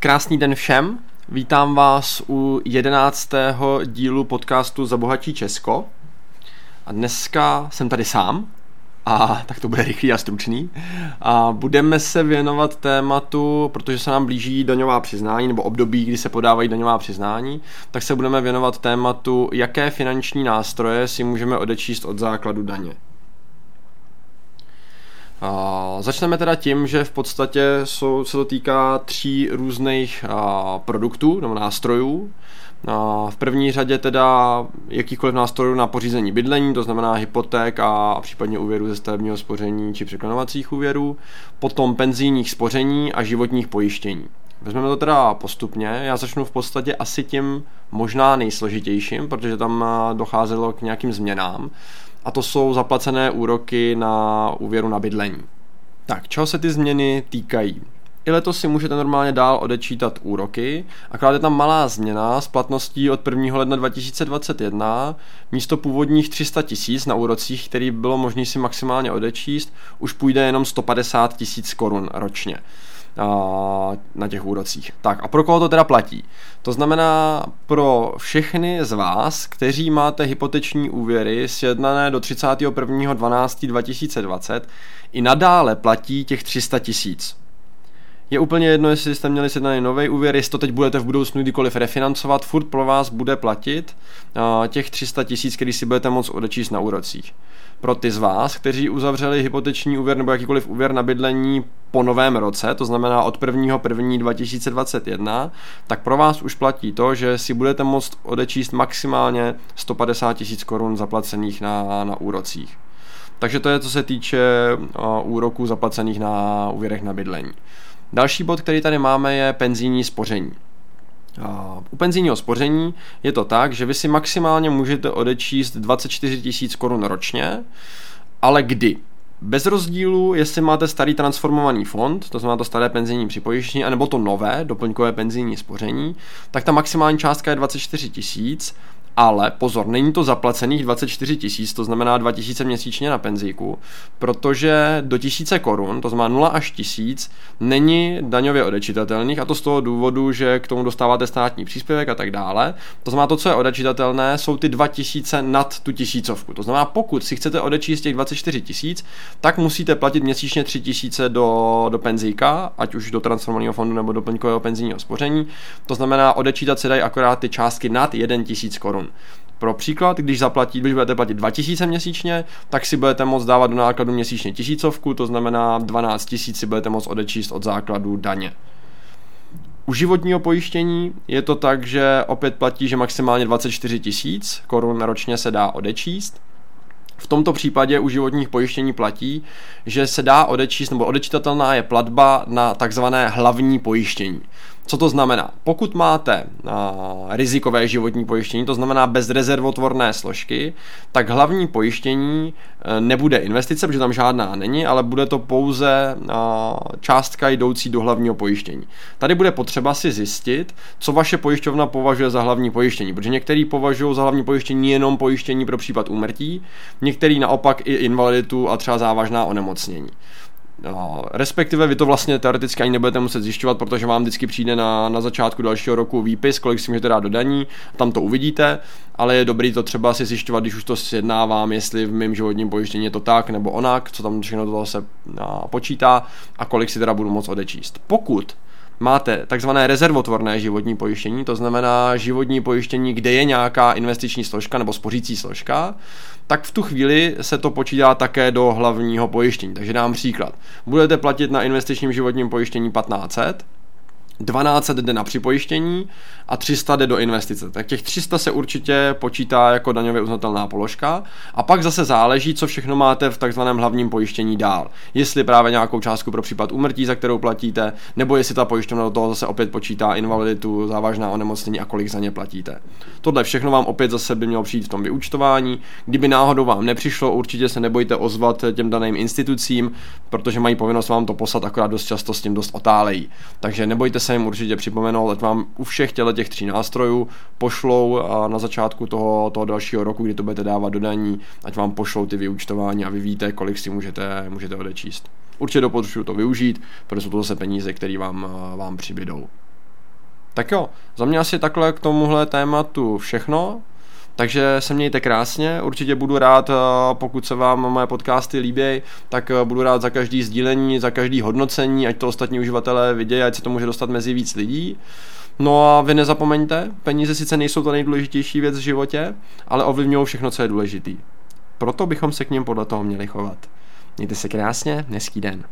Krásný den všem. Vítám vás u jedenáctého dílu podcastu Zabohatí Česko. A dneska jsem tady sám, a tak to bude rychlý a stručný. A budeme se věnovat tématu, protože se nám blíží daňová přiznání, nebo období, kdy se podávají daňová přiznání, tak se budeme věnovat tématu, jaké finanční nástroje si můžeme odečíst od základu daně. A začneme teda tím, že v podstatě jsou, se to týká tří různých a, produktů nebo nástrojů. A v první řadě teda jakýchkoliv nástrojů na pořízení bydlení, to znamená hypoték a případně úvěru ze stavebního spoření či překlenovacích úvěrů, potom penzijních spoření a životních pojištění. Vezmeme to teda postupně, já začnu v podstatě asi tím možná nejsložitějším, protože tam docházelo k nějakým změnám a to jsou zaplacené úroky na úvěru na bydlení. Tak, čeho se ty změny týkají? I letos si můžete normálně dál odečítat úroky, akorát je tam malá změna s platností od 1. ledna 2021. Místo původních 300 tisíc na úrocích, který bylo možné si maximálně odečíst, už půjde jenom 150 tisíc korun ročně na těch úrocích. Tak a pro koho to teda platí? To znamená pro všechny z vás, kteří máte hypoteční úvěry sjednané do 31.12.2020, i nadále platí těch 300 tisíc. Je úplně jedno, jestli jste měli sjednaný nový úvěr, jestli to teď budete v budoucnu kdykoliv refinancovat, furt pro vás bude platit těch 300 tisíc, který si budete moct odečíst na úrocích pro ty z vás, kteří uzavřeli hypoteční úvěr nebo jakýkoliv úvěr na bydlení po novém roce, to znamená od 1.1.2021, 2021, tak pro vás už platí to, že si budete moct odečíst maximálně 150 tisíc korun zaplacených na, na úrocích. Takže to je, co se týče úroků zaplacených na úvěrech na bydlení. Další bod, který tady máme, je penzijní spoření. U penzijního spoření je to tak, že vy si maximálně můžete odečíst 24 tisíc korun ročně, ale kdy? Bez rozdílu, jestli máte starý transformovaný fond, to znamená to staré penzijní připojištění, anebo to nové, doplňkové penzijní spoření, tak ta maximální částka je 24 tisíc ale pozor, není to zaplacených 24 tisíc, to znamená 2000 měsíčně na penzíku, protože do 1000 korun, to znamená 0 až 1000, není daňově odečitatelných a to z toho důvodu, že k tomu dostáváte státní příspěvek a tak dále. To znamená, to, co je odečitatelné, jsou ty 2000 nad tu tisícovku. To znamená, pokud si chcete odečíst těch 24 tisíc, tak musíte platit měsíčně 3000 do, do penzíka, ať už do transformovaného fondu nebo doplňkového penzijního spoření. To znamená, odečítat se dají akorát ty částky nad 1000 korun. Pro příklad, když, zaplatí, když budete platit 2000 měsíčně, tak si budete moct dávat do nákladu měsíčně tisícovku, to znamená 12 tisíc si budete moct odečíst od základu daně. U životního pojištění je to tak, že opět platí, že maximálně 24 tisíc korun ročně se dá odečíst. V tomto případě u životních pojištění platí, že se dá odečíst, nebo odečitatelná je platba na takzvané hlavní pojištění. Co to znamená? Pokud máte uh, rizikové životní pojištění, to znamená bez rezervotvorné složky, tak hlavní pojištění uh, nebude investice, protože tam žádná není, ale bude to pouze uh, částka jdoucí do hlavního pojištění. Tady bude potřeba si zjistit, co vaše pojišťovna považuje za hlavní pojištění, protože některý považují za hlavní pojištění jenom pojištění pro případ úmrtí, některý naopak i invaliditu a třeba závažná onemocnění. No, respektive vy to vlastně teoreticky ani nebudete muset zjišťovat, protože vám vždycky přijde na, na začátku dalšího roku výpis, kolik si můžete dát do daní, tam to uvidíte, ale je dobrý to třeba si zjišťovat, když už to sjednávám, jestli v mém životním pojištění je to tak nebo onak, co tam všechno toho se počítá a kolik si teda budu moct odečíst. Pokud máte takzvané rezervotvorné životní pojištění, to znamená životní pojištění, kde je nějaká investiční složka nebo spořící složka, tak v tu chvíli se to počítá také do hlavního pojištění. Takže dám příklad. Budete platit na investičním životním pojištění 1500, 1200 jde na připojištění a 300 jde do investice. Tak těch 300 se určitě počítá jako daňově uznatelná položka a pak zase záleží, co všechno máte v takzvaném hlavním pojištění dál. Jestli právě nějakou částku pro případ umrtí, za kterou platíte, nebo jestli ta pojišťovna do toho zase opět počítá invaliditu, závažná onemocnění a kolik za ně platíte. Tohle všechno vám opět zase by mělo přijít v tom vyučtování. Kdyby náhodou vám nepřišlo, určitě se nebojte ozvat těm daným institucím, protože mají povinnost vám to poslat, akorát dost často s tím dost otálejí. Takže nebojte se se jim určitě připomenout, ať vám u všech těle těch tří nástrojů pošlou a na začátku toho, toho dalšího roku, kdy to budete dávat do daní, ať vám pošlou ty vyučtování a vy víte, kolik si můžete, můžete odečíst. Určitě doporučuji to využít, protože jsou to zase peníze, které vám, vám přibydou. Tak jo, za mě asi takhle k tomuhle tématu všechno. Takže se mějte krásně, určitě budu rád, eh, pokud se vám moje podcasty líbí, tak eh, budu rád za každý sdílení, za každý hodnocení, ať to ostatní uživatelé vidějí, ať se to může dostat mezi víc lidí. No a vy nezapomeňte, peníze sice nejsou ta nejdůležitější věc v životě, ale ovlivňují všechno, co je důležitý. Proto bychom se k ním podle toho měli chovat. Mějte se krásně, hezký den.